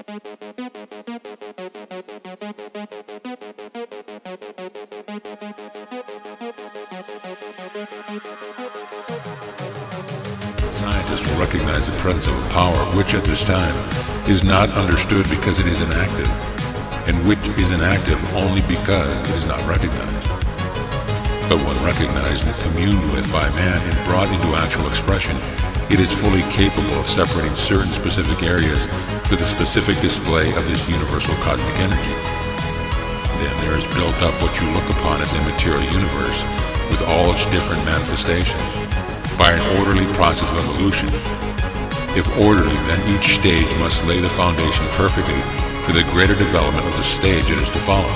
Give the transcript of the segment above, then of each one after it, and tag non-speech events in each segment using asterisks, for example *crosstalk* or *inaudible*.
Scientists will recognize the presence of a power which at this time is not understood because it is inactive, and which is inactive only because it is not recognized. But when recognized and communed with by man and brought into actual expression, it is fully capable of separating certain specific areas for the specific display of this universal cosmic energy. Then there is built up what you look upon as a material universe with all its different manifestations by an orderly process of evolution. If orderly, then each stage must lay the foundation perfectly for the greater development of the stage it is to follow.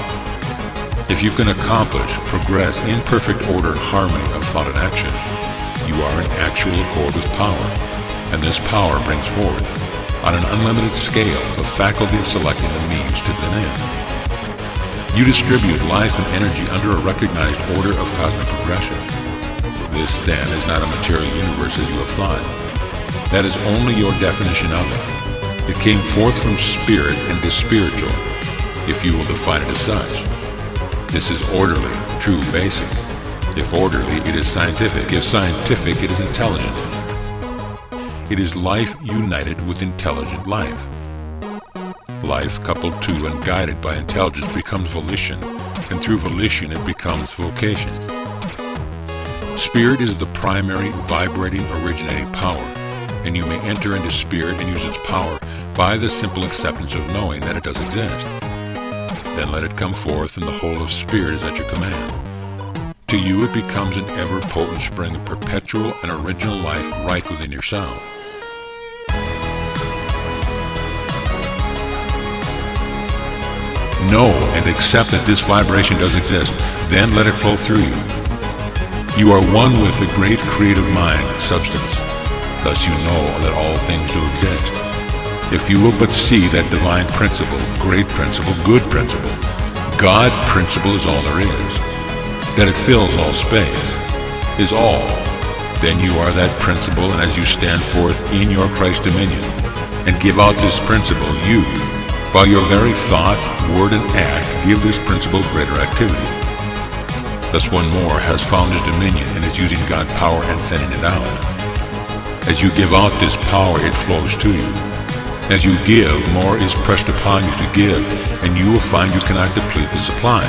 If you can accomplish, progress in perfect order and harmony of thought and action, you are in actual accord with power, and this power brings forth, on an unlimited scale, the faculty of selecting the means to the end. You distribute life and energy under a recognized order of cosmic progression. This, then, is not a material universe as you have thought. That is only your definition of it. It came forth from spirit and is spiritual, if you will define it as such. This is orderly, true, basic. If orderly, it is scientific. If scientific, it is intelligent. It is life united with intelligent life. Life coupled to and guided by intelligence becomes volition, and through volition it becomes vocation. Spirit is the primary vibrating originating power, and you may enter into spirit and use its power by the simple acceptance of knowing that it does exist. Then let it come forth, and the whole of spirit is at your command. To you it becomes an ever potent spring of perpetual and original life right within yourself. Know and accept that this vibration does exist, then let it flow through you. You are one with the great creative mind, substance. Thus you know that all things do exist. If you will but see that divine principle, great principle, good principle, God principle is all there is, that it fills all space, is all, then you are that principle, and as you stand forth in your Christ dominion and give out this principle, you, by your very thought, word, and act, give this principle greater activity. Thus one more has found his dominion and is using God's power and sending it out. As you give out this power, it flows to you. As you give, more is pressed upon you to give, and you will find you cannot deplete the supply.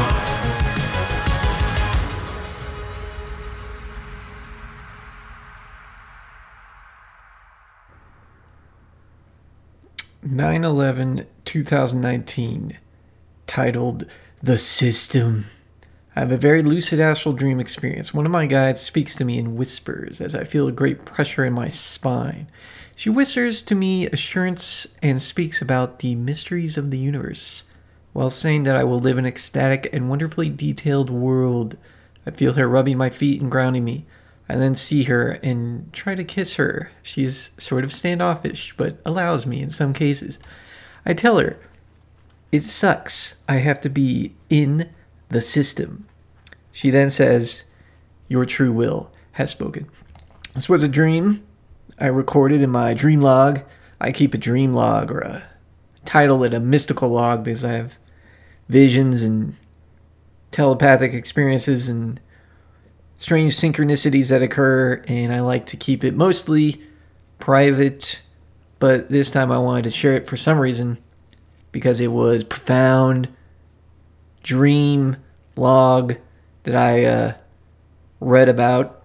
Nine eleven two thousand nineteen, titled The System. I have a very lucid astral dream experience. One of my guides speaks to me in whispers as I feel a great pressure in my spine. She whispers to me assurance and speaks about the mysteries of the universe, while saying that I will live an ecstatic and wonderfully detailed world. I feel her rubbing my feet and grounding me. I then see her and try to kiss her. She's sort of standoffish, but allows me in some cases. I tell her, it sucks. I have to be in the system. She then says, Your true will has spoken. This was a dream I recorded in my dream log. I keep a dream log or a title it a mystical log because I have visions and telepathic experiences and strange synchronicities that occur, and I like to keep it mostly private. But this time I wanted to share it for some reason because it was profound dream log that I uh, read about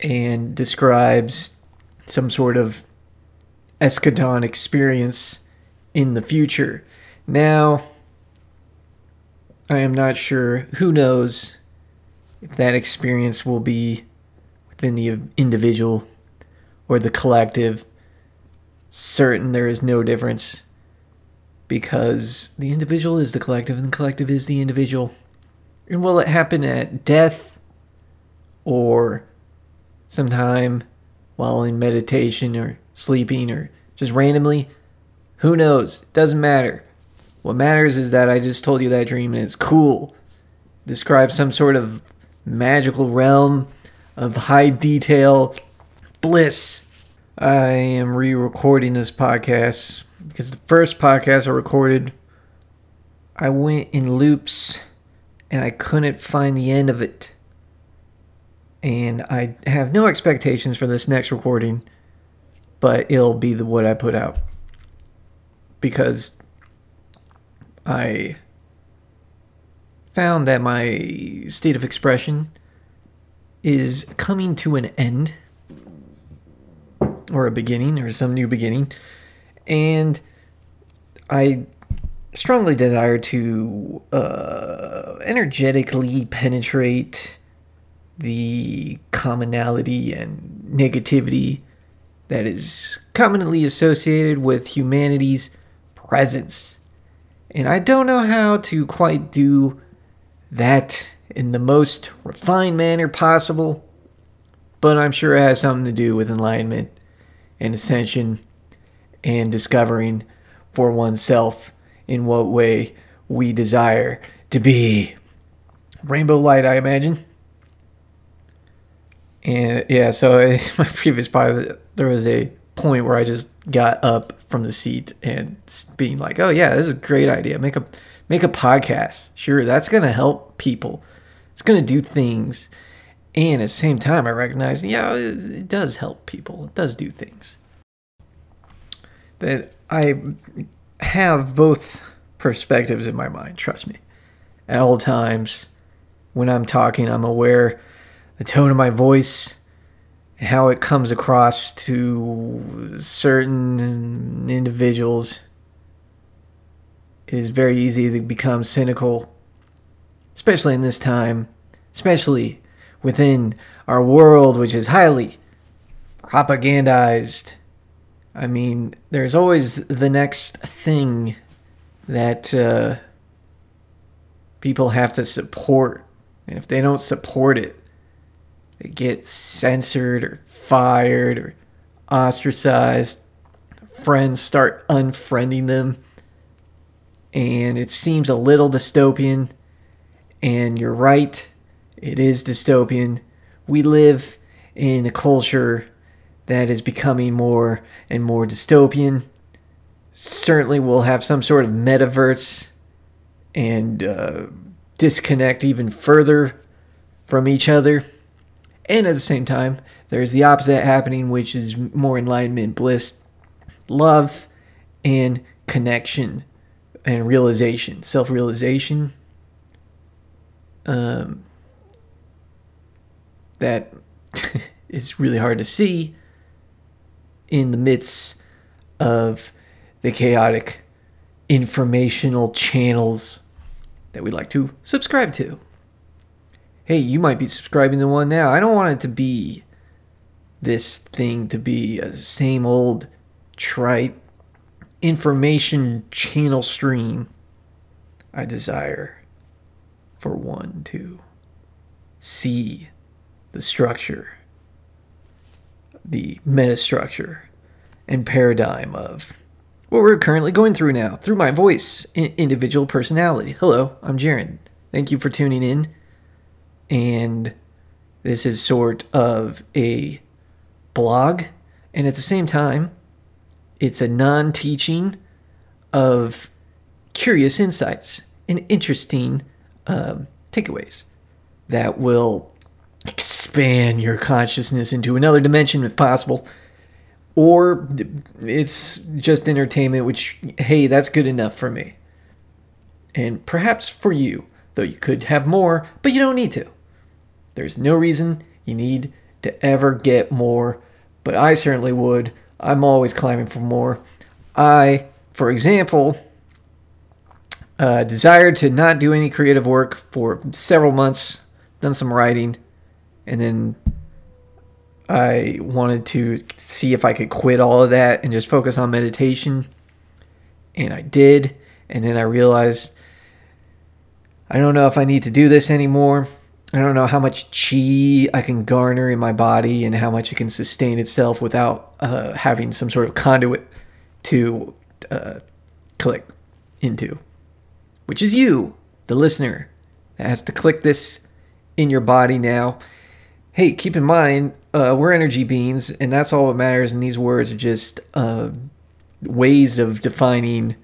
and describes some sort of eschaton experience in the future. Now, I am not sure. Who knows if that experience will be within the individual or the collective? Certain there is no difference because the individual is the collective and the collective is the individual. And will it happen at death or sometime while in meditation or sleeping or just randomly? Who knows? It doesn't matter. What matters is that I just told you that dream and it's cool. Describe some sort of magical realm of high detail bliss. I am re recording this podcast because the first podcast I recorded, I went in loops and I couldn't find the end of it. And I have no expectations for this next recording, but it'll be the what I put out because I found that my state of expression is coming to an end or a beginning or some new beginning and I strongly desire to uh, energetically penetrate the commonality and negativity that is commonly associated with humanity's presence. And I don't know how to quite do that in the most refined manner possible, but I'm sure it has something to do with enlightenment and ascension and discovering for oneself in what way we desire to be. Rainbow light, I imagine. And yeah, so *laughs* in my previous pod, there was a point where I just got up from the seat and being like, "Oh yeah, this is a great idea. Make a make a podcast. Sure, that's gonna help people. It's gonna do things." And at the same time, I recognize, yeah, it does help people. It does do things that I have both perspectives in my mind, trust me. At all times, when I'm talking, I'm aware the tone of my voice and how it comes across to certain individuals is very easy to become cynical, especially in this time, especially within our world, which is highly propagandized I mean, there's always the next thing that uh, people have to support. And if they don't support it, they get censored or fired or ostracized. Friends start unfriending them. And it seems a little dystopian. And you're right, it is dystopian. We live in a culture that is becoming more and more dystopian. Certainly, we'll have some sort of metaverse and uh, disconnect even further from each other. And at the same time, there's the opposite happening, which is more enlightenment, bliss, love, and connection and realization, self realization. Um, that *laughs* is really hard to see in the midst of the chaotic informational channels that we like to subscribe to. Hey, you might be subscribing to one now. I don't want it to be this thing to be a same old trite information channel stream. I desire for one to see the structure the metastructure and paradigm of what we're currently going through now through my voice, individual personality. Hello, I'm Jaron. Thank you for tuning in. And this is sort of a blog, and at the same time, it's a non teaching of curious insights and interesting um, takeaways that will expand your consciousness into another dimension if possible. Or it's just entertainment, which, hey, that's good enough for me. And perhaps for you, though you could have more, but you don't need to. There's no reason you need to ever get more, but I certainly would. I'm always climbing for more. I, for example, uh, desired to not do any creative work for several months, done some writing, and then I wanted to see if I could quit all of that and just focus on meditation. And I did. And then I realized I don't know if I need to do this anymore. I don't know how much chi I can garner in my body and how much it can sustain itself without uh, having some sort of conduit to uh, click into, which is you, the listener, that has to click this in your body now hey, keep in mind, uh, we're energy beings, and that's all that matters. And these words are just uh, ways of defining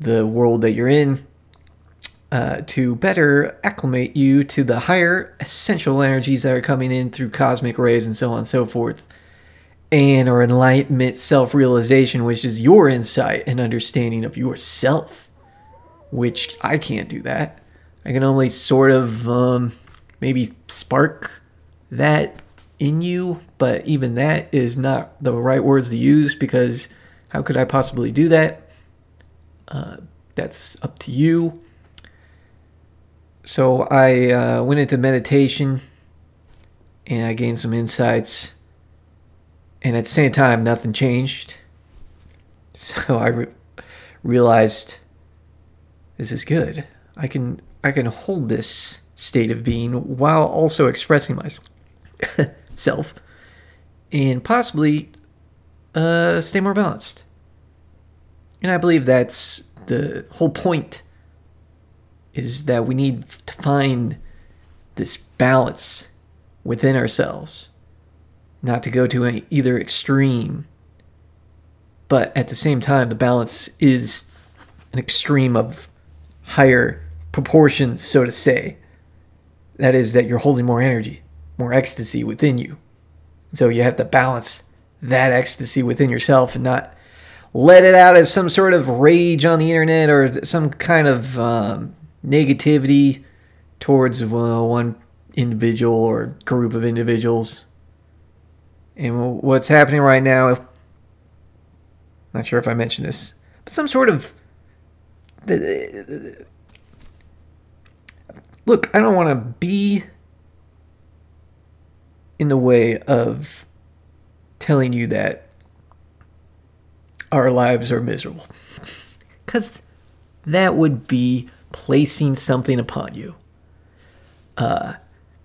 the world that you're in uh, to better acclimate you to the higher essential energies that are coming in through cosmic rays and so on and so forth. And our enlightenment self realization, which is your insight and understanding of yourself, which I can't do that. I can only sort of um, maybe spark that in you, but even that is not the right words to use because how could I possibly do that? Uh, that's up to you. So I uh, went into meditation and I gained some insights. And at the same time, nothing changed. *laughs* So I re- realized this is good. I can I can hold this state of being while also expressing myself *laughs* and possibly uh, stay more balanced. And I believe that's the whole point is that we need to find this balance within ourselves, not to go to either extreme. But at the same time, the balance is an extreme of higher proportions, so to say. That is, that you're holding more energy, more ecstasy within you. So you have to balance that ecstasy within yourself and not let it out as some sort of rage on the internet or some kind of um, negativity towards one individual or group of individuals. And what's happening right now, if, not sure if I mentioned this, but some sort of. Look, I don't want to be in the way of telling you that our lives are miserable. Because that would be placing something upon you, uh,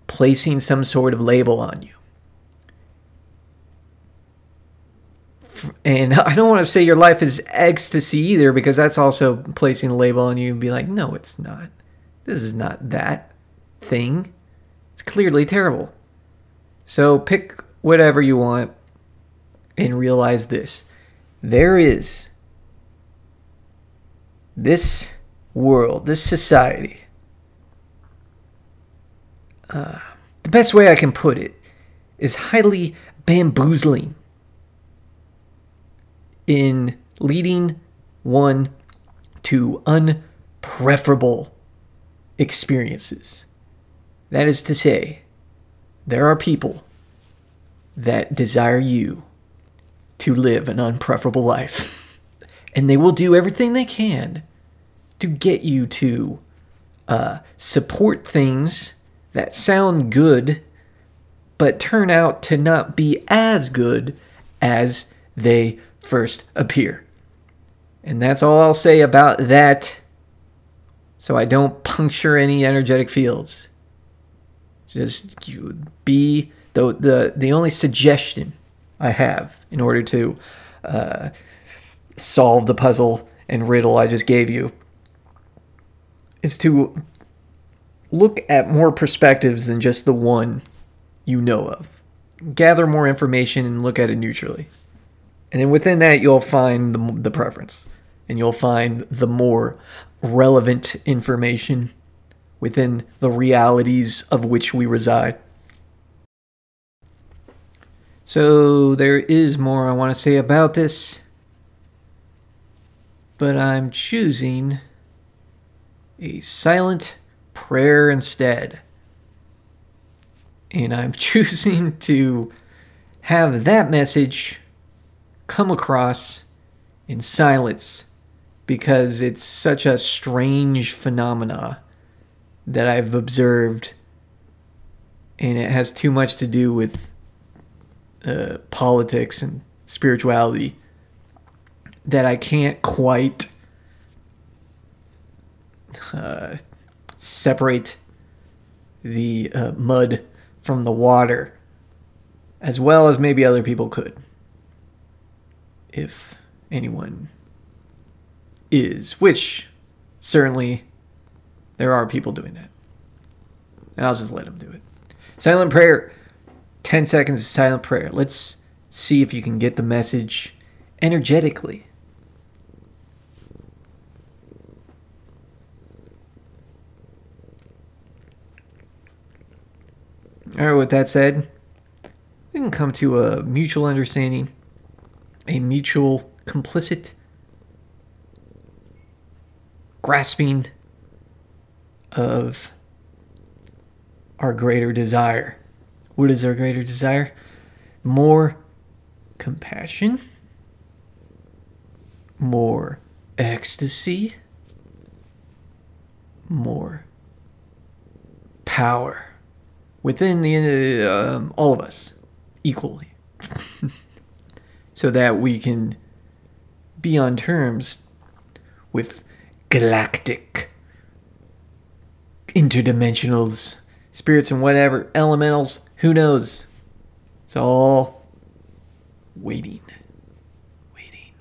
placing some sort of label on you. And *laughs* I don't want to say your life is ecstasy either, because that's also placing a label on you and be like, no, it's not. This is not that thing. It's clearly terrible. So pick whatever you want and realize this. There is this world, this society, uh, the best way I can put it is highly bamboozling in leading one to unpreferable experiences. That is to say, there are people that desire you to live an unpreferable life, *laughs* and they will do everything they can to get you to uh, support things that sound good but turn out to not be as good as they first appear. And that's all I'll say about that so I don't puncture any energetic fields. Just be the the the only suggestion I have in order to uh, solve the puzzle and riddle I just gave you is to look at more perspectives than just the one you know of. Gather more information and look at it neutrally. And then within that, you'll find the, the preference and you'll find the more relevant information within the realities of which we reside. So, there is more I want to say about this, but I'm choosing a silent prayer instead. And I'm *laughs* choosing to have that message come across in silence because it's such a strange phenomena that I've observed and it has too much to do with uh, politics and spirituality that I can't quite uh, separate the uh, mud from the water as well as maybe other people could. If anyone is, which certainly there are people doing that. And I'll just let them do it. Silent prayer. 10 seconds of silent prayer. Let's see if you can get the message energetically All right, with that said, we can come to a mutual understanding, a mutual complicit, grasping of our greater desire. What is our greater desire? More compassion, more ecstasy, more power within the uh, all of us equally, *laughs* so that we can be on terms with galactic interdimensionals, spirits, and whatever elementals. Who knows? It's all waiting, waiting.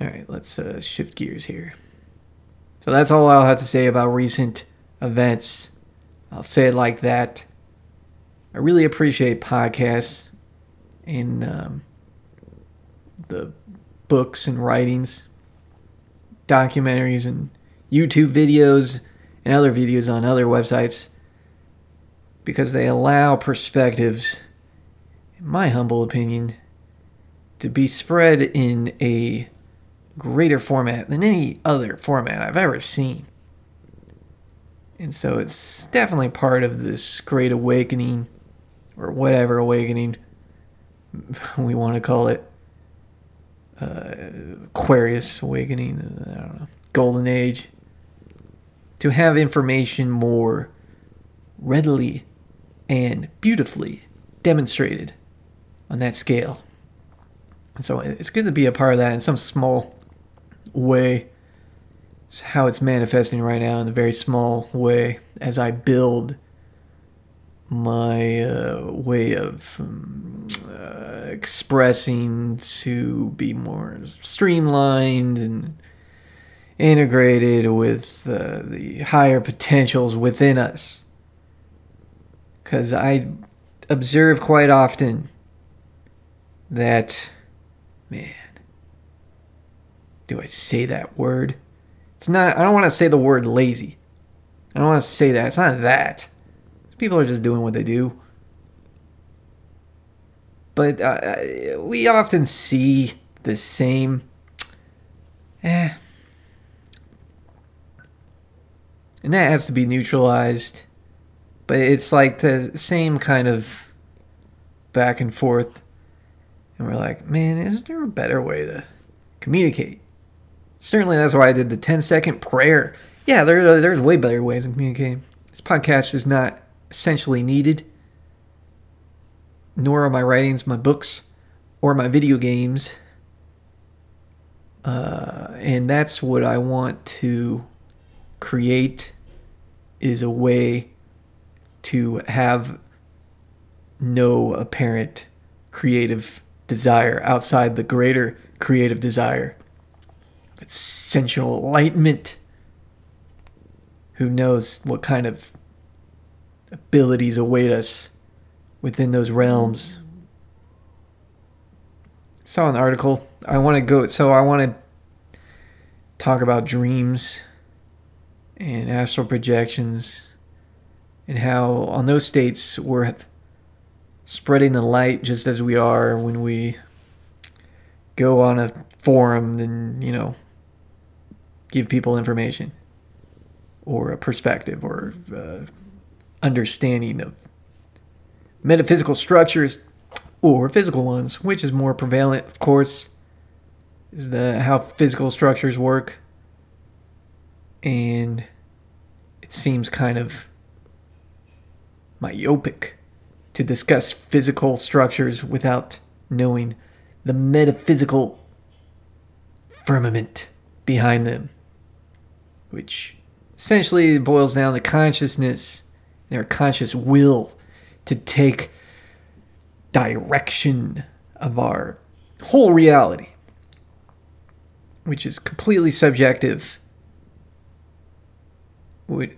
All right, let's uh, shift gears here. So that's all I'll have to say about recent events. I'll say it like that. I really appreciate podcasts and um, the books and writings, documentaries, and YouTube videos and other videos on other websites because they allow perspectives, in my humble opinion, to be spread in a greater format than any other format I've ever seen. And so it's definitely part of this great awakening, or whatever awakening *laughs* we want to call it. Uh, Aquarius awakening, I don't know, golden age. To have information more readily and beautifully demonstrated on that scale. And so it's good to be a part of that in some small way. It's how it's manifesting right now in a very small way as I build my uh, way of um, uh, expressing to be more streamlined and integrated with uh, the higher potentials within us. Because I observe quite often that, man, do I say that word? It's not, I don't want to say the word lazy. I don't want to say that. It's not that. People are just doing what they do. But uh, we often see the same. Eh. And that has to be neutralized. But it's like the same kind of back and forth. And we're like, man, isn't there a better way to communicate? Certainly, that's why I did the 10 second prayer. Yeah, there, there's way better ways of communicating. This podcast is not essentially needed, nor are my writings, my books, or my video games. Uh, and that's what I want to create is a way to have no apparent creative desire outside the greater creative desire sensual enlightenment who knows what kind of abilities await us within those realms. Saw an article. I want to go so i want to talk about dreams and astral projections and how on those states we're spreading the light just as we are when we go on a forum and you know give people information or a perspective or uh, understanding of metaphysical structures or physical ones which is more prevalent of course is the how physical structures work. And it seems kind of myopic to discuss physical structures without knowing the metaphysical firmament behind them, which essentially boils down to consciousness our conscious will to take direction of our whole reality, which is completely subjective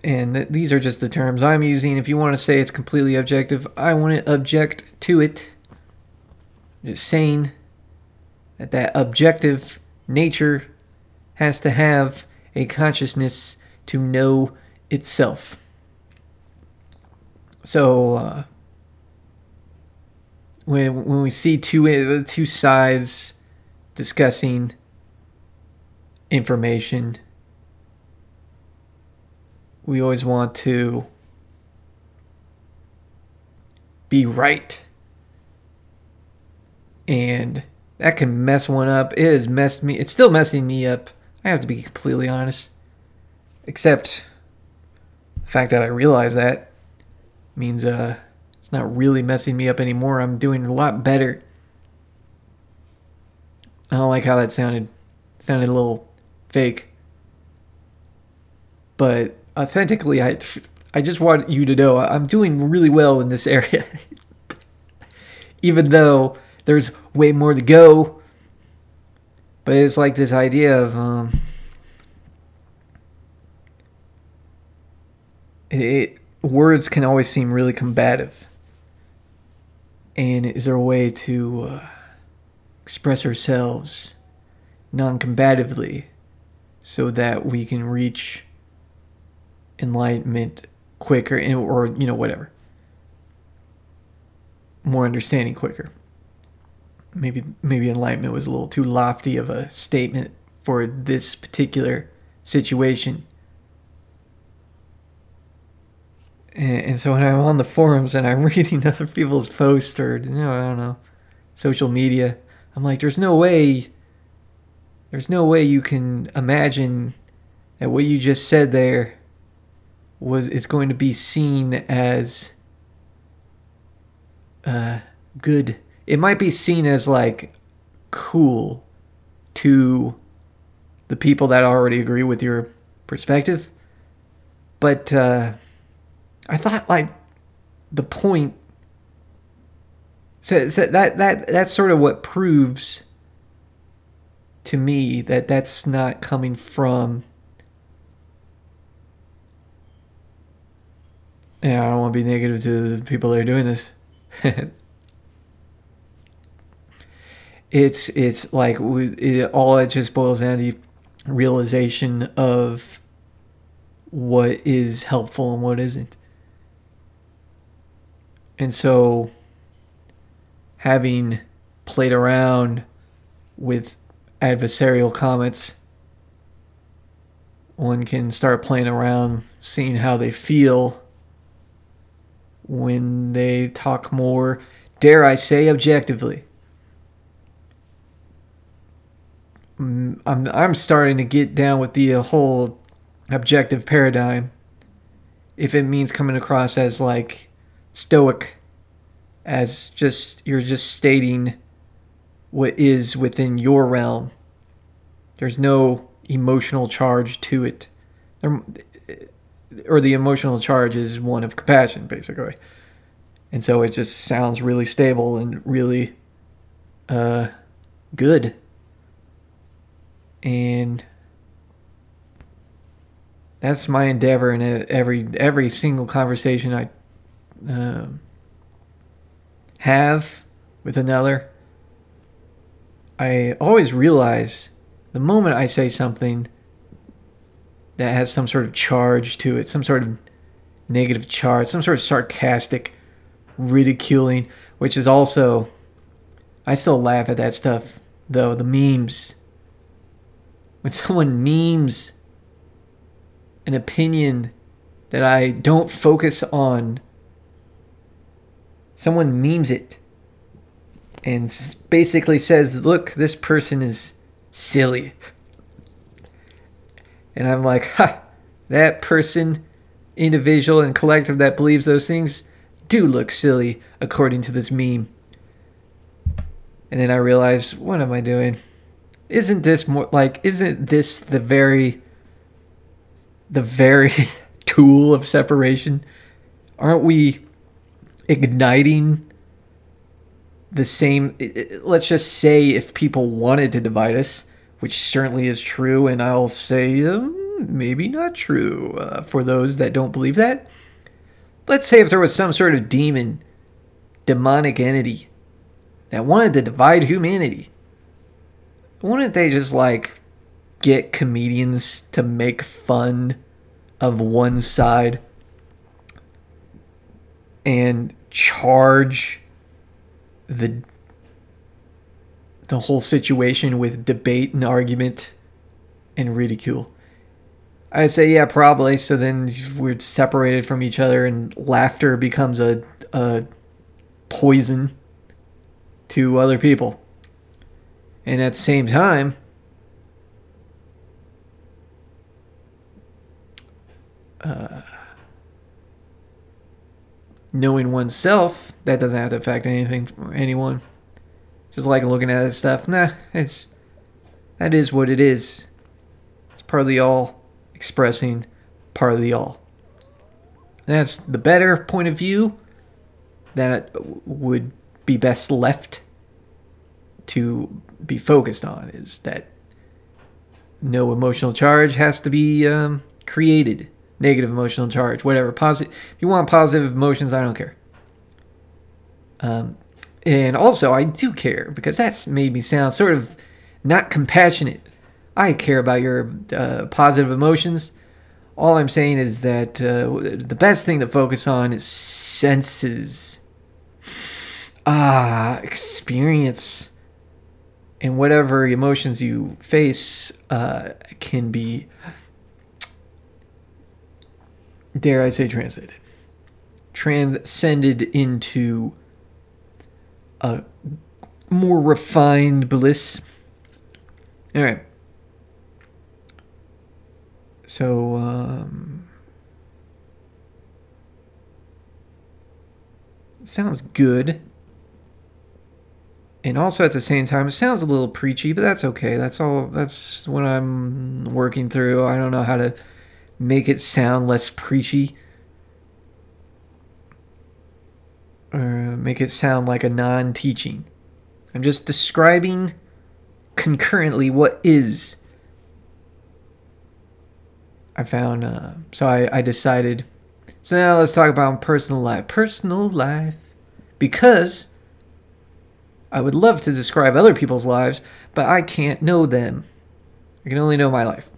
and these are just the terms I'm using. If you want to say it's completely objective, I want to object to it. Just saying that that objective nature has to have a consciousness to know itself. so uh, when when we see two two sides discussing information, we always want to be right. And that can mess one up. It has messed me. It's still messing me up. I have to be completely honest. Except the fact that I realize that means uh it's not really messing me up anymore. I'm doing a lot better. I don't like how that sounded. It sounded a little fake. But authentically, I, I just want you to know I'm doing really well in this area. *laughs* Even though there's way more to go. But it's like this idea of um, it, words can always seem really combative. And is there a way to uh, express ourselves non combatively so that we can reach enlightenment quicker or, you know, whatever? More understanding quicker. Maybe maybe enlightenment was a little too lofty of a statement for this particular situation. And, and so when I'm on the forums and I'm *laughs* reading other people's posts or, you know, I don't know, social media, I'm like, there's no way, there's no way you can imagine that what you just said there was is going to be seen as uh, good. It might be seen as like cool to the people that already agree with your perspective, but uh, I thought like the point. So, so that that that's sort of what proves to me that that's not coming from. Yeah, I don't want to be negative to the people that are doing this. *laughs* it's it's like it, all it just boils down to realization of what is helpful and what isn't. And so, having played around with adversarial comments, one can start playing around, seeing how they feel when they talk more, dare I say, objectively. Mm, I'm, I'm starting to get down with the uh, whole objective paradigm. If it means coming across as like stoic as just you're just stating what is within your realm. There's no emotional charge to it. Uh, or the emotional charge is one of compassion, basically. And so it just sounds really stable and really uh, good. And that's my endeavor in every every single conversation I um, have with another, I always realize the moment I say something that has some sort of charge to it, some sort of negative charge, some sort of sarcastic ridiculing, which is also, I still laugh at that stuff though, the memes. When someone memes an opinion that I don't focus on someone memes it and basically says, "Look, this person is silly." And I'm like, "Ha, that person, individual and collective that believes those things do look silly according to this meme." And then I realize, what am I doing? Isn't this more like isn't this the very the very *laughs* tool of separation? Aren't we igniting the same let's just say if people wanted to divide us which certainly is true and i'll say um, maybe not true uh, for those that don't believe that let's say if there was some sort of demon demonic entity that wanted to divide humanity wouldn't they just like get comedians to make fun of one side and charge the the whole situation with debate and argument and ridicule. I'd say yeah, probably. So then we're separated from each other, and laughter becomes a, a poison to other people. And at the same time, uh, knowing oneself, that doesn't have to affect anything for anyone. Just like looking at this stuff, nah, it's that is what it is. It's part of the all expressing part of the all. That's the better point of view that would be best left to be focused on is that no emotional charge has to be um, created negative emotional charge, whatever. Positive. If you want positive emotions, I don't care. Um, and also, I do care because that's made me sound sort of not compassionate. I care about your uh, positive emotions. All I'm saying is that uh, the best thing to focus on is senses. Ah, experience. And whatever emotions you face uh, can be dare I say, translated, transcended into a more refined bliss. All right. So, um, sounds good. And also at the same time, it sounds a little preachy, but that's okay. That's all. That's what I'm working through. I don't know how to make it sound less preachy or make it sound like a non teaching. I'm just describing concurrently what is. I found, uh, so I, I decided, so now let's talk about personal life. Personal life. Because I would love to describe other people's lives, but I can't know them. I can only know my life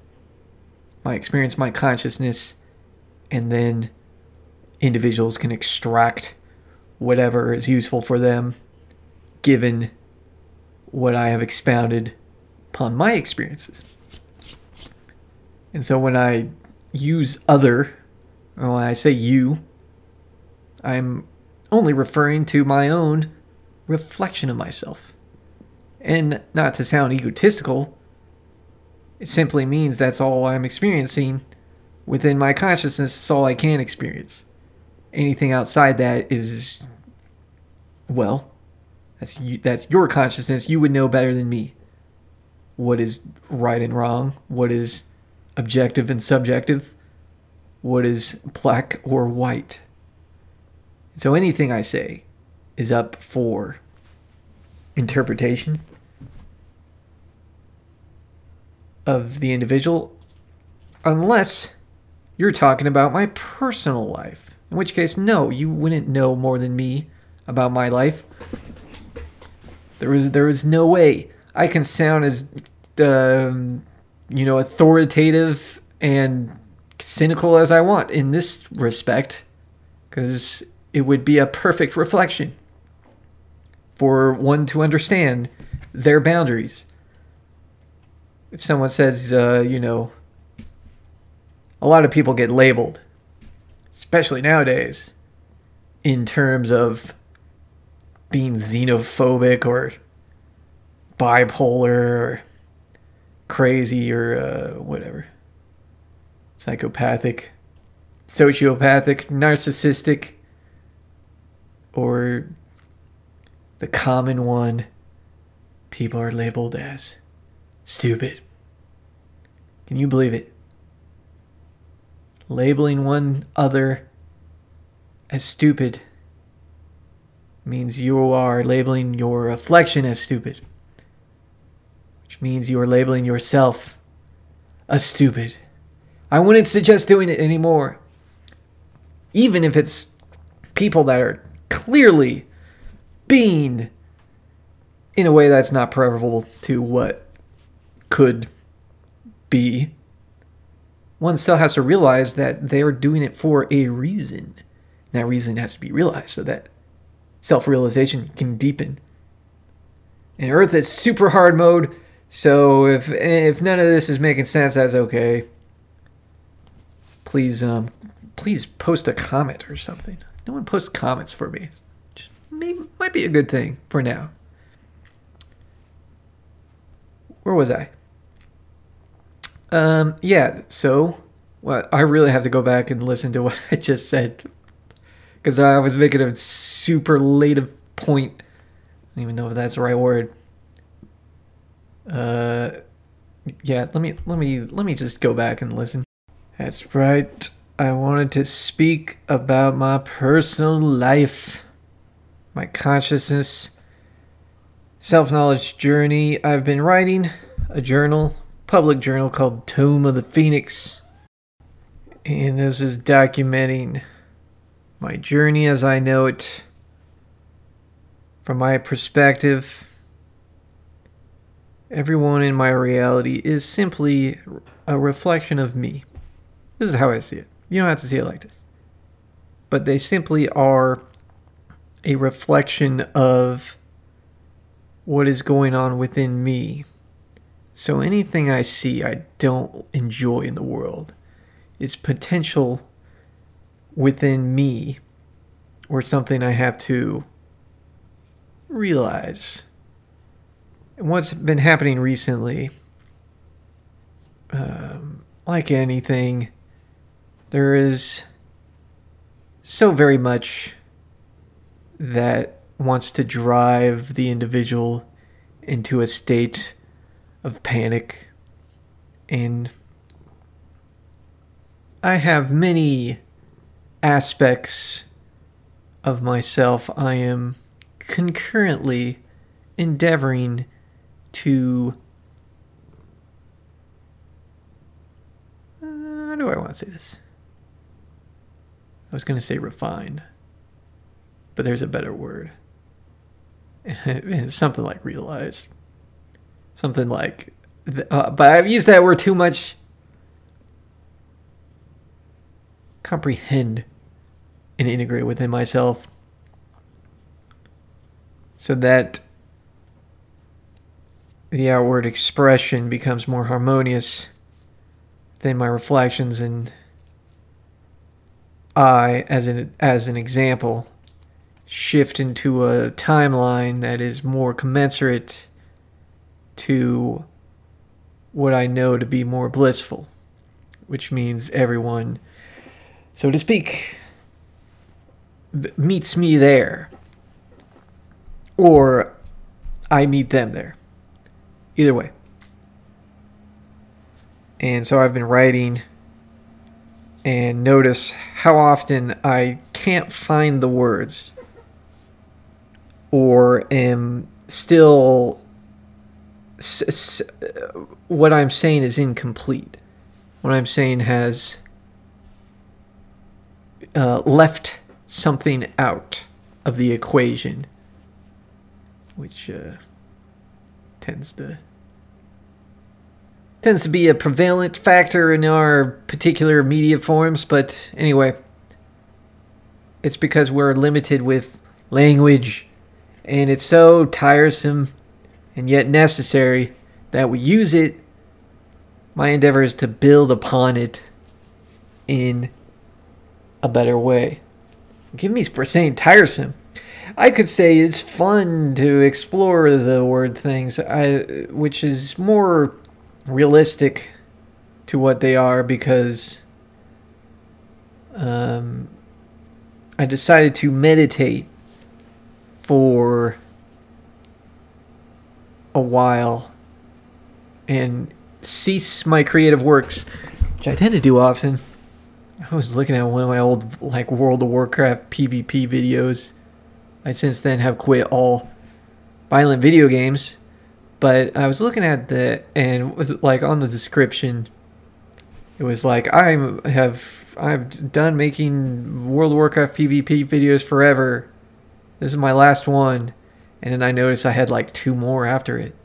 my experience, my consciousness, and then individuals can extract whatever is useful for them given what I have expounded upon my experiences. And so when I use other, or when I say you, I'm only referring to my own reflection of myself. And not to sound egotistical, it simply means that's all I'm experiencing within my consciousness. It's all I can experience. Anything outside that is, well, that's you, that's your consciousness. You would know better than me what is right and wrong, what is objective and subjective, what is black or white. So anything I say is up for interpretation of the individual unless you're talking about my personal life. In which case, no, you wouldn't know more than me about my life. There is there is no way I can sound as um, you know authoritative and cynical as I want in this respect, because it would be a perfect reflection for one to understand their boundaries. If someone says, uh, you know, a lot of people get labeled, especially nowadays, in terms of being xenophobic or bipolar or crazy or uh, whatever, psychopathic, sociopathic, narcissistic, or the common one people are labeled as Stupid. Can you believe it? Labeling one other as stupid means you are labeling your reflection as stupid, which means you are labeling yourself as stupid. I wouldn't suggest doing it anymore, even if it's people that are clearly being in a way that's not preferable to what could be, one still has to realize that they're doing it for a reason. That reason has to be realized so that self realization can deepen. And Earth is super hard mode, so if if none of this is making sense, that's okay. Please um please post a comment or something. No one posts comments for me. Maybe might be a good thing for now. Where was I? Um yeah, so well, I really have to go back and listen to *laughs* what I just said because I was making a superlative point. I don't even know if that's the right word. Uh, yeah. Let me let me let me just go back and listen. That's right. I wanted to speak about my personal life, my consciousness, self knowledge journey. I've been writing a journal, public journal called Tome of the Phoenix. And this is documenting my journey as I know it from my perspective. Everyone in my reality is simply a reflection of me. This is how I see it. You don't have to see it like this. But they simply are a reflection of what is going on within me. So anything I see, I don't enjoy in the world. Its potential within me or something I have to realize. And what's been happening recently, um, like anything, there is so very much that wants to drive the individual into a state of panic. And I have many aspects of myself I am concurrently endeavoring to. Uh, how do I want to say this? I was going to say refine, but there's a better word. *laughs* It's something like realize. Something like. Uh, but I've used that word too much comprehend and integrate within myself so that the outward expression becomes more harmonious than my reflections and I as an as an example shift into a timeline that is more commensurate to what I know to be more blissful which means everyone so to speak, meets me there. Or I meet them there. Either way. And so I've been writing and notice how often I can't find the words or am still s- s- what I'm saying is incomplete. What I'm saying has uh, left something out of the equation, which uh, tends to tends to be a prevalent factor in our particular media forms. But anyway, it's because we're limited with language, and it's so tiresome and yet necessary that we use it. My endeavor is to build upon it in a better way. Give me for saying tiresome. I could say it's fun to explore the word things, I, which is more realistic to what they are because um, I decided to meditate for a while and cease my creative works, which I tend to do often. I was looking at one of my old like World of Warcraft PvP videos. I since then have quit all violent video games, but I was looking at the and with, like on the description, it was like I have I've done making World of Warcraft PvP videos forever. This is my last one, and then I noticed I had like two more after it,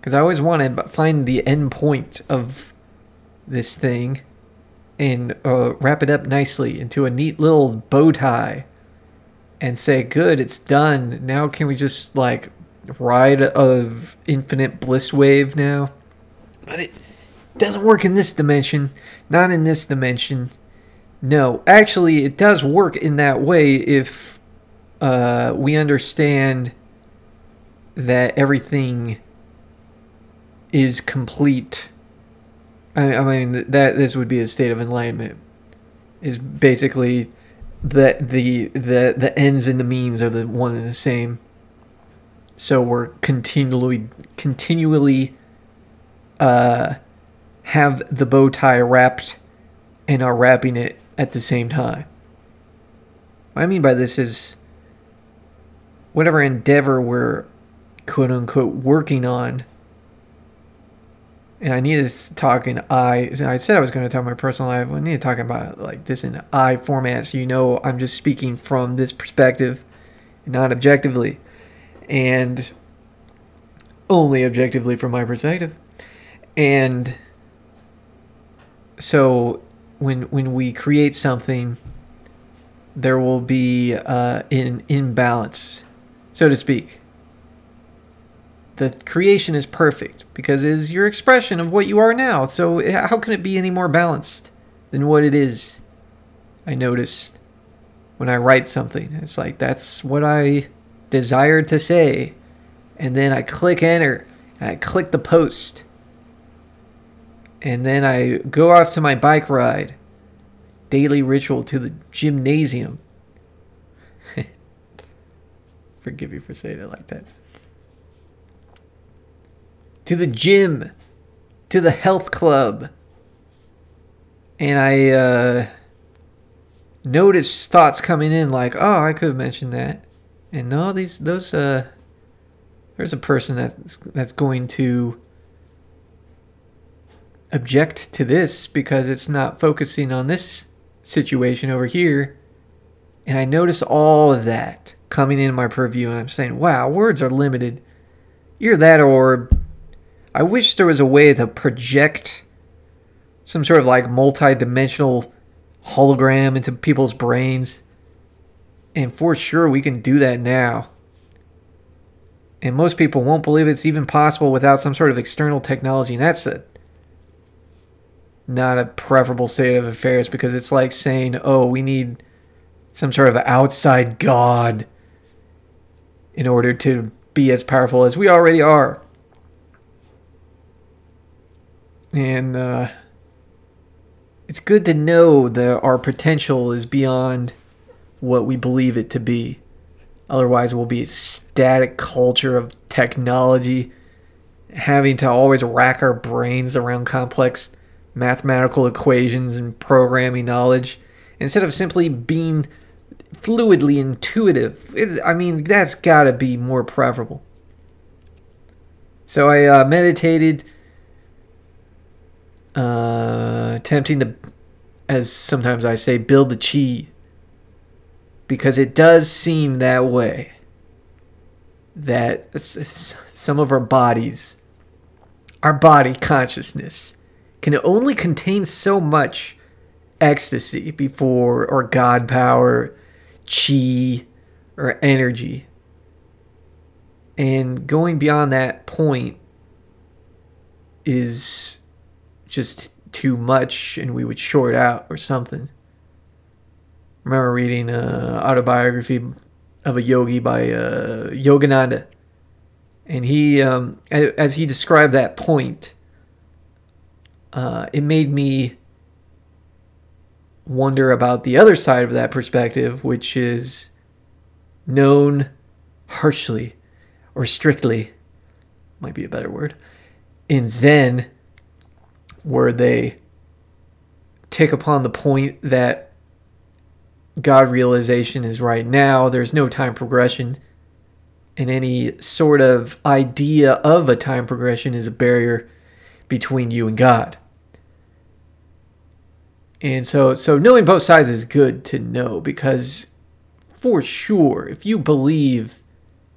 because I always wanted to find the end point of this thing and uh, wrap it up nicely into a neat little bow tie and say, good, it's done. Now can we just like ride of infinite bliss wave now? But it doesn't work in this dimension. Not in this dimension. No, actually, it does work in that way if uh, we understand that everything is complete. I, I mean that this would be a state of enlightenment. Is basically that the the the ends and the means are the one and the same. So we're continually continually uh, have the bow tie wrapped and are wrapping it at the same time. What I mean by this is whatever endeavor we're quote unquote working on. And I need to talk in I. I said I was going to talk my personal life. I need to talk about like this in I format, so you know I'm just speaking from this perspective, not objectively, and only objectively from my perspective. And so when when we create something, there will be uh, an imbalance, so to speak the creation is perfect because it is your expression of what you are now. So how can it be any more balanced than what it is? I notice when I write something. It's like that's what I desire to say. And then I click enter. And I click the post. And then I go off to my bike ride. Daily ritual to the gymnasium. Forgive you for saying it like that to the gym, to the health club. And I uh, noticed thoughts coming in like, oh, I could have mentioned that. And no, these those uh, there's a person that's that's going to object to this because it's not focusing on this situation over here. And I notice all of that coming in my purview, and I'm saying, wow, words are limited. You're that or I wish there was a way to project some sort of like multi-dimensional hologram into people's brains. And for sure we can do that now. And most people won't believe it's even possible without some sort of external technology. And that's a not a preferable state of affairs because it's like saying, oh, we need some sort of outside God in order to be as powerful as we already are. and uh, it's good to know that our potential is beyond what we believe it to be. Otherwise, we'll be a static culture of technology, having to always rack our brains around complex mathematical equations and programming knowledge instead of simply being fluidly intuitive. I mean, that's got to be more preferable. So I uh, meditated uh, attempting to, as sometimes I say, build the chi. Because it does seem that way. That some of our bodies, our body consciousness, can only contain so much ecstasy before, or God power, chi, or energy. And going beyond that point is just too much and we would short out or something. I remember reading an autobiography of a yogi by uh, Yogananda. And he, um, as he described that point, uh, it made me wonder about the other side of that perspective, which is known harshly or strictly, might be a better word, in Zen where they take upon the point that God realization is right now. There's no time progression. And any sort of idea of a time progression is a barrier between you and God. And so so knowing both sides is good to know because for sure if you believe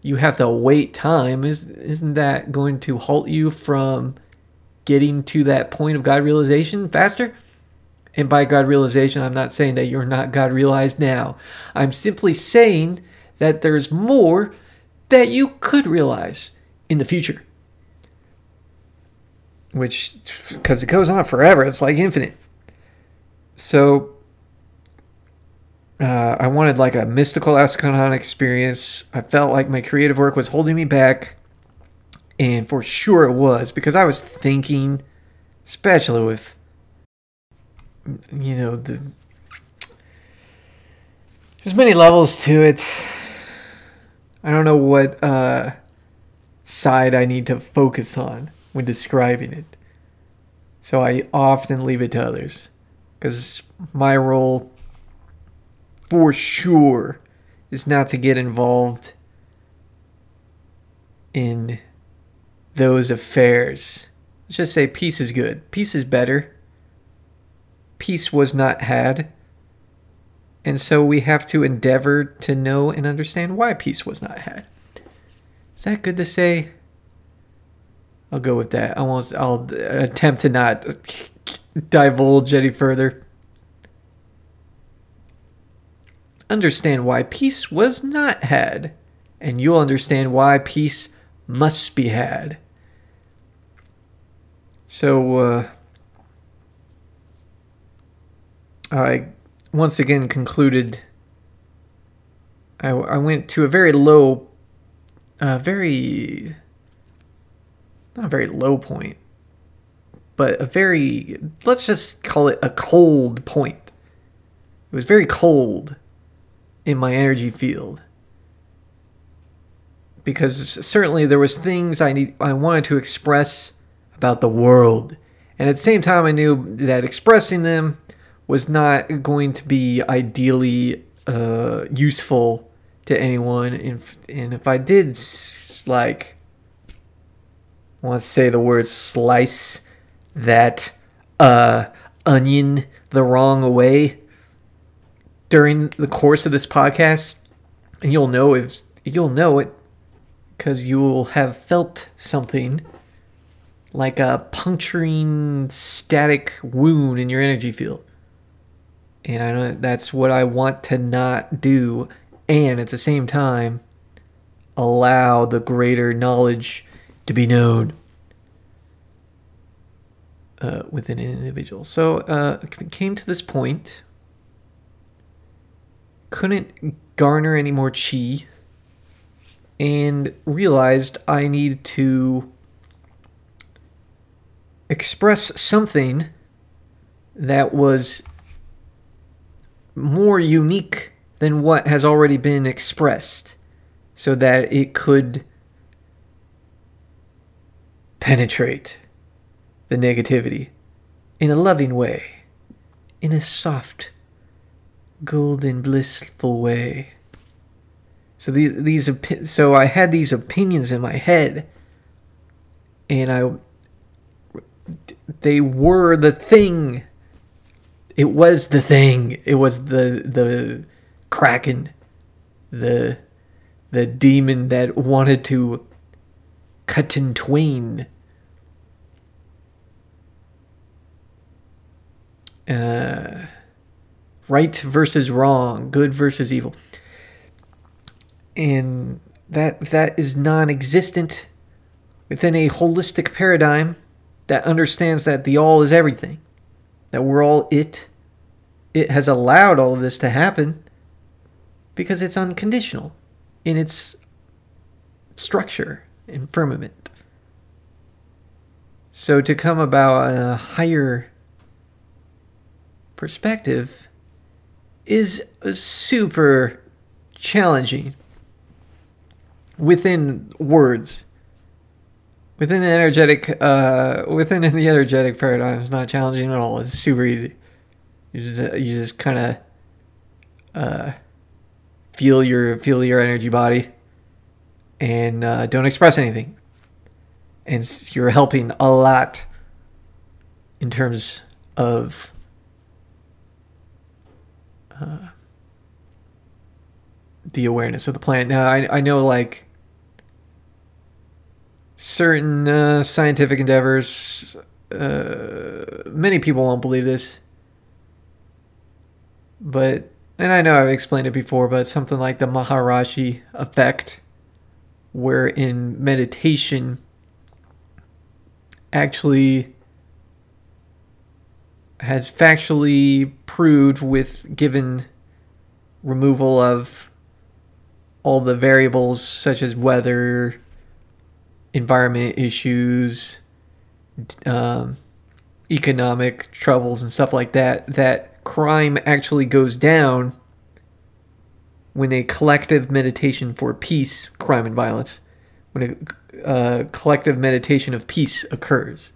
you have to wait time is isn't that going to halt you from getting to that point of God realization faster. And by God realization, I'm not saying that you're not God realized now. I'm simply saying that there's more that you could realize in the future. Which, because it goes on forever, it's like infinite. So, uh, I wanted like a mystical eschaton experience. I felt like my creative work was holding me back. And for sure it was, because I was thinking, especially with you know the there's many levels to it i don't know what uh, side i need to focus on when describing it so i often leave it to others because my role for sure is not to get involved in those affairs let's just say peace is good peace is better peace was not had. And so we have to endeavor to know and understand why peace was not had. Is that good to say? I'll go with that. I won't, I'll attempt to not divulge any further. Understand why peace was not had, and you'll understand why peace must be had. So, uh, I once again concluded. I, I went to a very low, uh, very, not very low point, but a very, let's just call it a cold point. It was very cold in my energy field because certainly there was things I need I wanted to express about the world. And at the same time I knew that expressing them was not going to be ideally uh, useful to anyone. And, and if I did, like, want to say the word slice that uh, onion the wrong way during the course of this podcast, and you'll know if you'll know it because you will have felt something like a puncturing static wound in your energy field. And I know that's what I want to not do. And at the same time, allow the greater knowledge to be known uh, within an individual. So uh, came to this point, couldn't garner any more chi, and realized I need to express something that was more unique than what has already been expressed so that it could penetrate the negativity in a loving way, in a soft, golden, blissful way. So these, these so I had these opinions in my head, and I they were the thing it was the thing. It was the the kraken, the the demon that wanted to cut in twain. Uh, right versus wrong, good versus evil, and that that is non-existent within a holistic paradigm that understands that the all is everything that we're all it. It has allowed all of this to happen because it's unconditional in its structure and firmament. So to come about a higher perspective is super challenging within words within energetic uh, within the energetic paradigm. It's not challenging at all. It's super easy. You just you just kind of uh, feel your feel your energy body and uh, don't express anything. And you're helping a lot in terms of uh, the awareness of the planet now I, I know like certain uh, scientific endeavors. Uh, many people won't believe this, but and I know I've explained it before, but something like the Maharishi effect, where in meditation actually has factually proved with given removal of all the variables such as weather, environment issues, um, economic troubles, and stuff like that, that crime actually goes down when a collective meditation for peace, crime and violence, when a uh, collective meditation of peace occurs.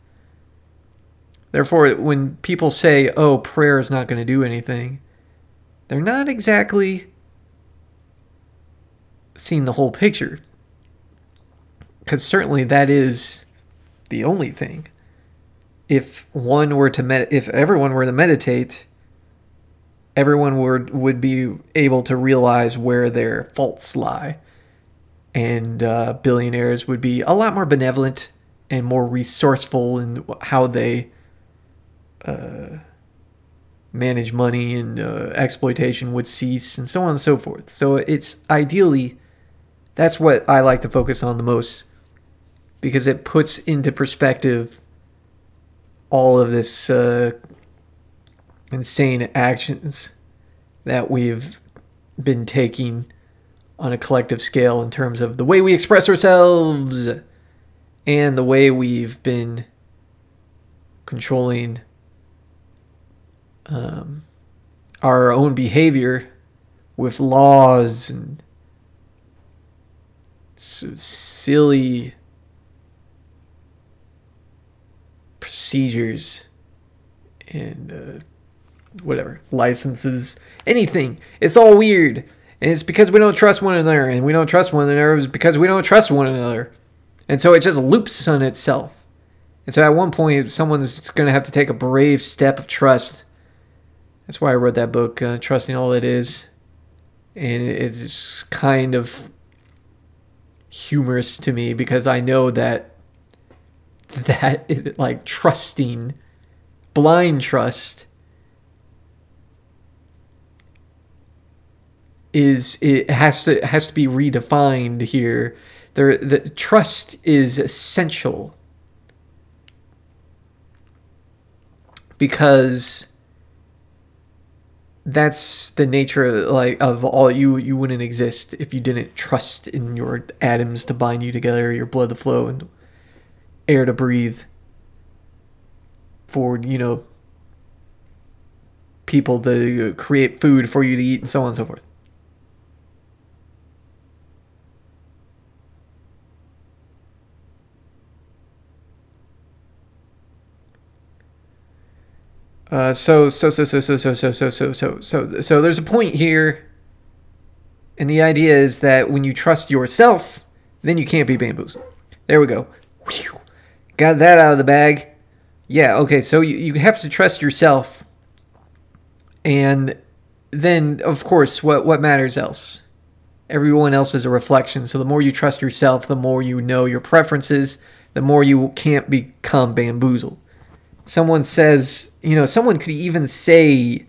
Therefore, when people say, oh, prayer is not going to do anything, they're not exactly seeing the whole picture. Because certainly that is the only thing. If one were to med- if everyone were to meditate, everyone would would be able to realize where their faults lie, and uh, billionaires would be a lot more benevolent and more resourceful in how they uh, manage money and uh, exploitation would cease, and so on and so forth. So it's ideally that's what I like to focus on the most because it puts into perspective all of this uh, insane actions that we've been taking on a collective scale in terms of the way we express ourselves and the way we've been controlling um, our own behavior with laws and silly procedures and uh, whatever licenses anything. It's all weird. And it's because we don't trust one another and we don't trust one another is because we don't trust one another. And so it just loops on itself. And so at one point someone's going to have to take a brave step of trust that's why i wrote that book uh, trusting all it is and it's kind of humorous to me because I know that *laughs* that is like trusting, blind trust is it has to has to be redefined here. There, the trust is essential because that's the nature of, like of all you you wouldn't exist if you didn't trust in your atoms to bind you together your blood to flow and air to breathe for you know people to create food for you to eat and so on and so forth Uh, so so so so so so so so so so so so there's a point here, and the idea is that when you trust yourself, then you can't be bamboozled. There we go. Whew. Got that out of the bag. Yeah. Okay. So you you have to trust yourself, and then of course what what matters else. Everyone else is a reflection. So the more you trust yourself, the more you know your preferences, the more you can't become bamboozled someone says, you know, someone could even say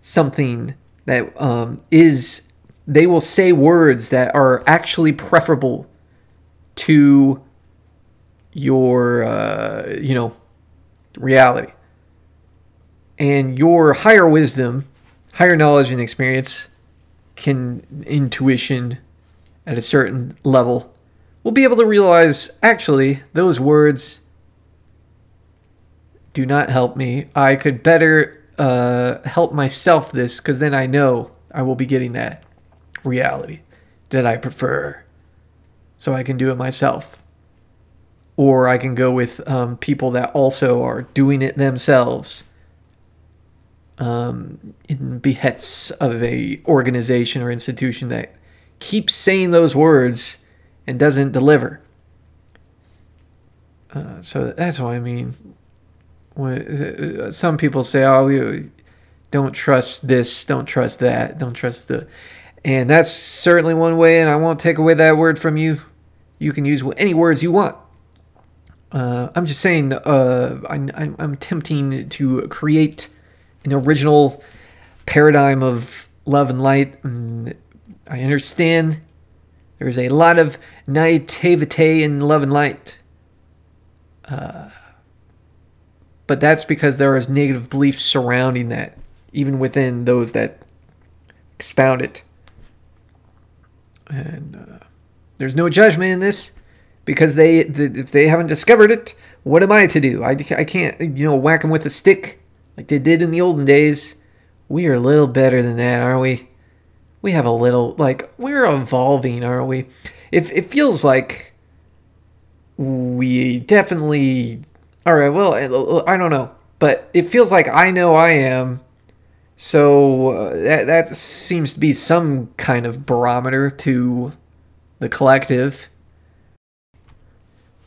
something that um, is, they will say words that are actually preferable to your, uh, you know, reality. And your higher wisdom, higher knowledge and experience can, intuition at a certain level, will be able to realize actually those words do not help me. I could better uh, help myself this because then I know I will be getting that reality that I prefer. So I can do it myself. Or I can go with um, people that also are doing it themselves um, in behests of a organization or institution that keeps saying those words and doesn't deliver. Uh, so that's what I mean uh, some people say, "Oh, you don't trust this, don't trust that, don't trust the," and that's certainly one way. And I won't take away that word from you. You can use any words you want. Uh, I'm just saying, uh, I'm, I'm, attempting to create an original paradigm of love and light. And I understand there's a lot of naivete in love and light. Uh, but that's because there is negative beliefs surrounding that, even within those that expound it. And uh, there's no judgment in this because they if they haven't discovered it, what am I to do? I, I can't you know whack them with a stick like they did in the olden days. We are a little better than that, aren't we? We have a little like we're evolving, aren't we? If it feels like we definitely all right, well, I don't know, but it feels like I know I am. So uh, that that seems to be some kind of barometer to the collective.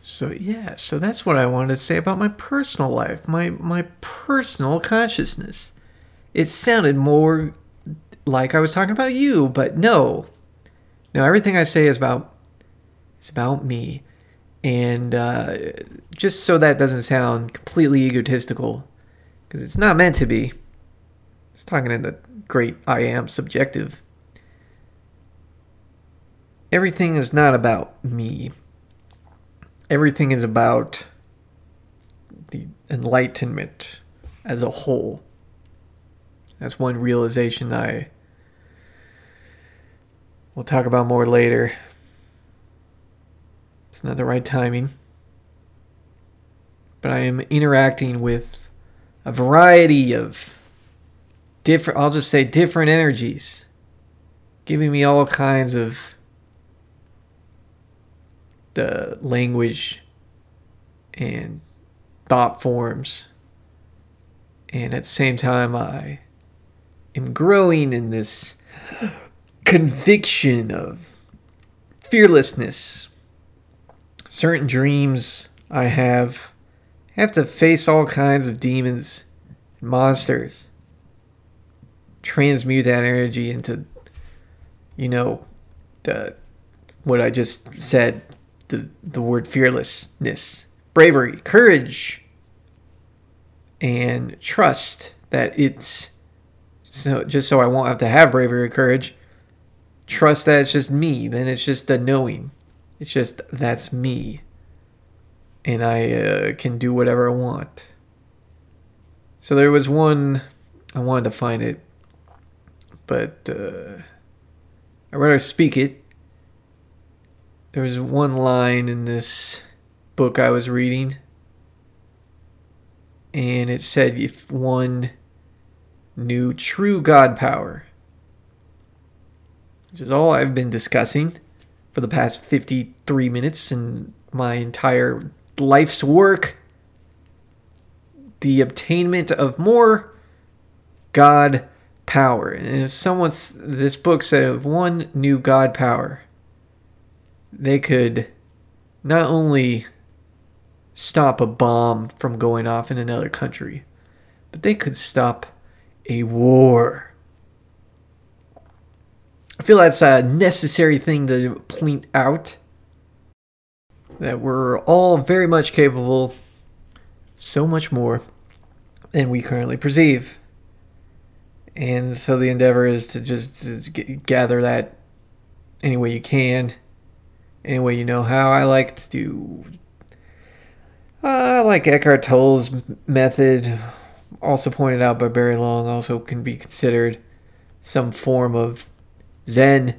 So yeah, so that's what I wanted to say about my personal life, my my personal consciousness. It sounded more like I was talking about you, but no. No, everything I say is about it's about me. And uh, just so that doesn't sound completely egotistical, because it's not meant to be. It's talking in the great I am subjective. Everything is not about me. Everything is about the enlightenment as a whole. That's one realization I will talk about more later. It's not the right timing. But I am interacting with a variety of different, I'll just say different energies, giving me all kinds of the language and thought forms. And at the same time, I am growing in this *gasps* conviction of fearlessness certain dreams I have have to face all kinds of demons, and monsters, transmute that energy into, you know, the what I just said, the the word fearlessness, bravery, courage, and trust that it's so just so I won't have to have bravery or courage. Trust that it's just me. Then it's just the knowing it's just that's me. And I uh, can do whatever I want. So there was one, I wanted to find it, but uh, I'd rather speak it. There was one line in this book I was reading, and it said if one knew true God power, which is all I've been discussing for the past 53 minutes and my entire life's work. The obtainment of more God power. And if someone's, this book said of one new God power, they could not only stop a bomb from going off in another country, but they could stop a war. I feel that's a necessary thing to point out. That we're all very much capable, so much more than we currently perceive. And so the endeavor is to just to gather that any way you can, any way you know how. I like to do. Uh, I like Eckhart Tolle's method, also pointed out by Barry Long, also can be considered some form of Zen,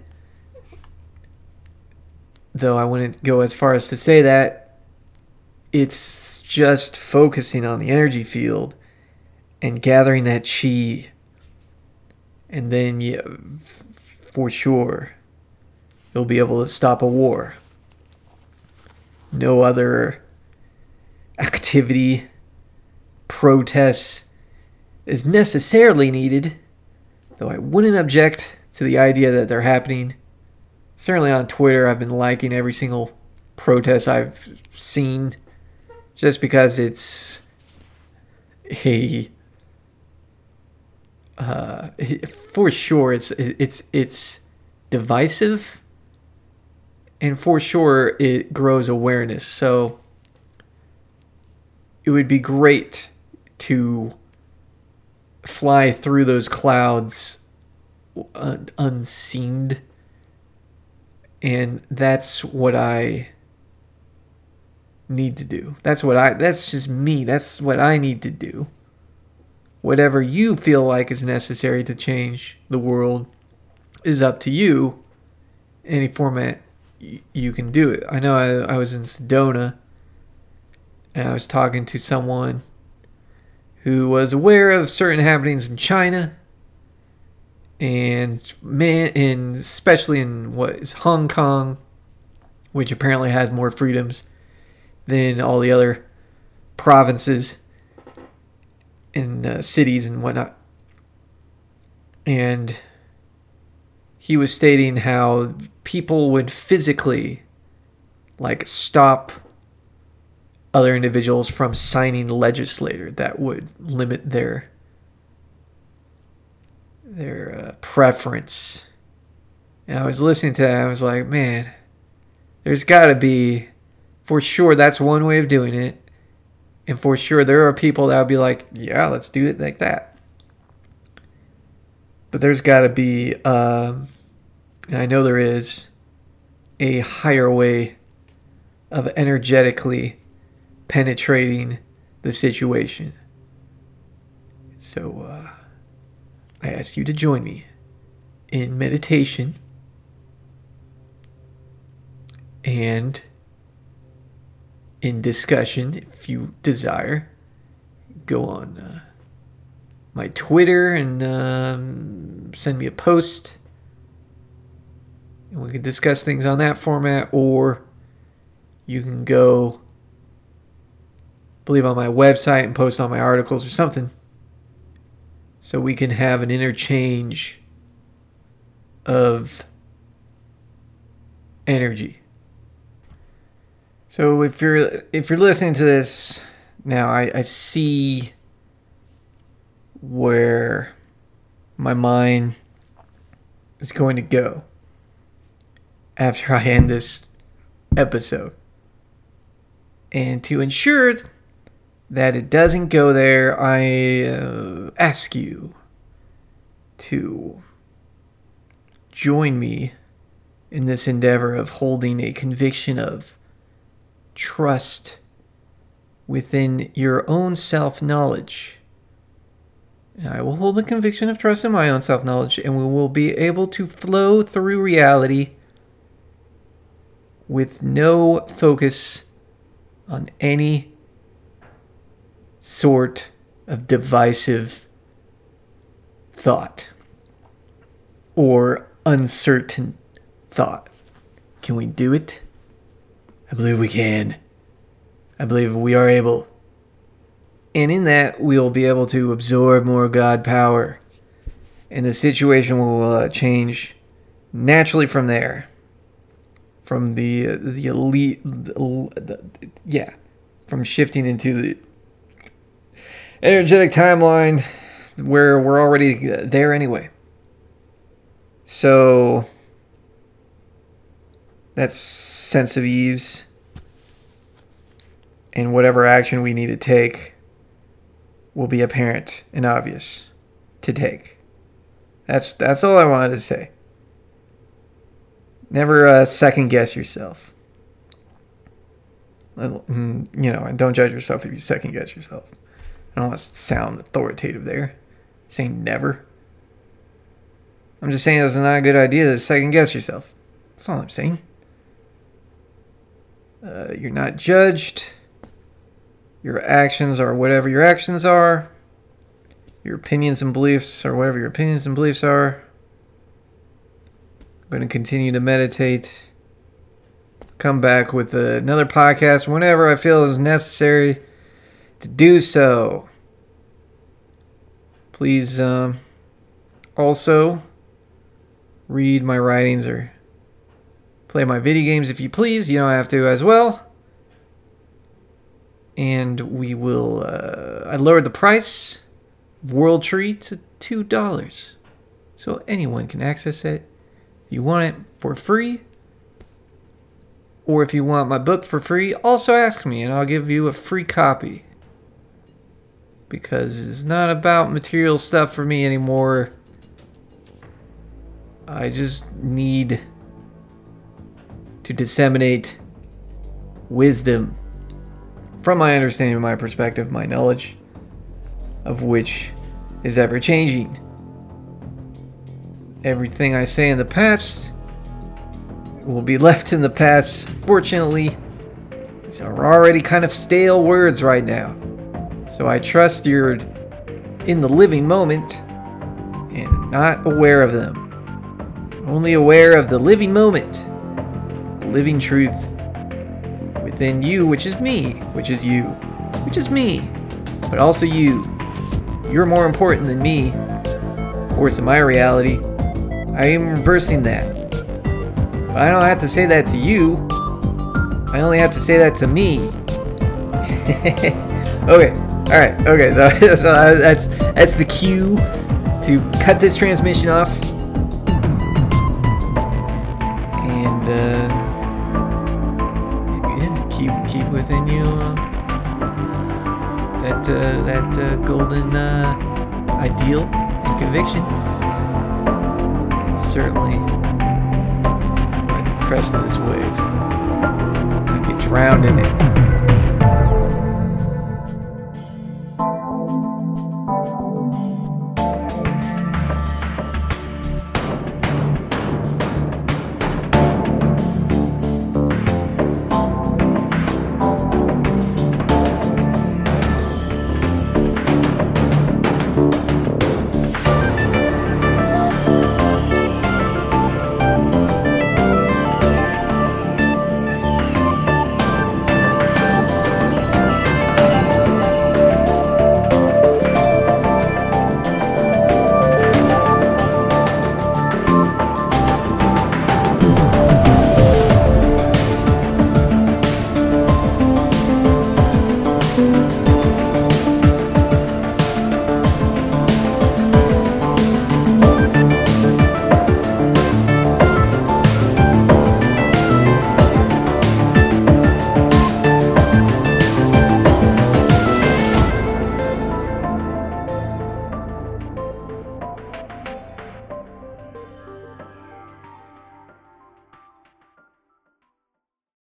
though I wouldn't go as far as to say that, it's just focusing on the energy field and gathering that chi. And then, yeah, for sure, you'll be able to stop a war. No other activity, protest is necessarily needed, though I wouldn't object to the idea that they're happening. Certainly on Twitter, I've been liking every single protest I've seen just because it's a uh, for sure it's it's it's divisive and for sure it grows awareness so it would be great to fly through those clouds uh, unseen. And that's what I need to do. That's what I that's just me. That's what I need to do. Whatever you feel like is necessary to change the world is up to you. Any format you can do it. I know I, I was in Sedona and I was talking to someone who was aware of certain happenings in China and man and especially in what is Hong Kong, which apparently has more freedoms than all the other provinces and uh, cities and whatnot. And he was stating how people would physically like stop other individuals from signing legislator that would limit their their uh, preference. And I was listening to that. I was like, man, there's got to be, for sure, that's one way of doing it. And for sure, there are people that would be like, yeah, let's do it like that. But there's got to be, um, and I know there is, a higher way of energetically penetrating the situation. So uh, I ask you to join me in meditation and in discussion if you desire. Go on uh, my Twitter and um, send me a post and we can discuss things on that format, or you can go, believe on my website and post on my articles or something, so we can have an interchange of energy. So if you're if you're listening to this now, I, I see where my mind is going to go after I end this episode. And to ensure that it doesn't go there, I uh, ask you to join me in this endeavor of holding a conviction of trust within your own self knowledge. And I will hold a conviction of trust in my own self knowledge, and we will be able to flow through reality with no focus on any sort of divisive thought or uncertain thought. Can we do it? I believe we can. I believe we are able. And in that, we'll be able to absorb more God power. And the situation will uh, change naturally from there from the the elite, the, the, yeah, from shifting into the energetic timeline where we're already there anyway. So that sense of ease and whatever action we need to take will be apparent and obvious to take. That's that's all I wanted to say. Never uh, second guess yourself. Mm, you know, and don't judge yourself if you second guess yourself. I don't want to sound authoritative there. Saying never. I'm just saying it's not a good idea to second guess yourself. That's all I'm saying. Uh, you're not judged. Your actions are whatever your actions are. Your opinions and beliefs are whatever your opinions and beliefs are. I'm going to continue to meditate. Come back with another podcast whenever I feel is necessary to do so. Please um, also read my writings or play my video games if you please. You don't have to as well. And we will. Uh, I lowered the price of World Tree to $2. So anyone can access it If you want it for free, or if you want my book for free, also ask me and I'll give you a free copy. Because it's not about material stuff for me anymore. I just need to disseminate wisdom from my understanding, my perspective, my knowledge of which is ever changing. Everything I say in the past will be left in the past. Fortunately, these are already kind of stale words right now. So I trust you're in the living moment and not aware of them. Only aware of the living moment, the living truth within you, which is me, which is you, which is me, but also you. You're more important than me. Of course, in my reality, I am reversing that. But I don't have to say that to you. I only have to say that to me. *laughs* okay. All right. Okay. So, *laughs* so that's that's the cue to cut this transmission off. And uh, keep keep within you uh, that uh, that uh, golden uh, ideal and conviction. And certainly ride the crest of this wave. Not get drowned in it.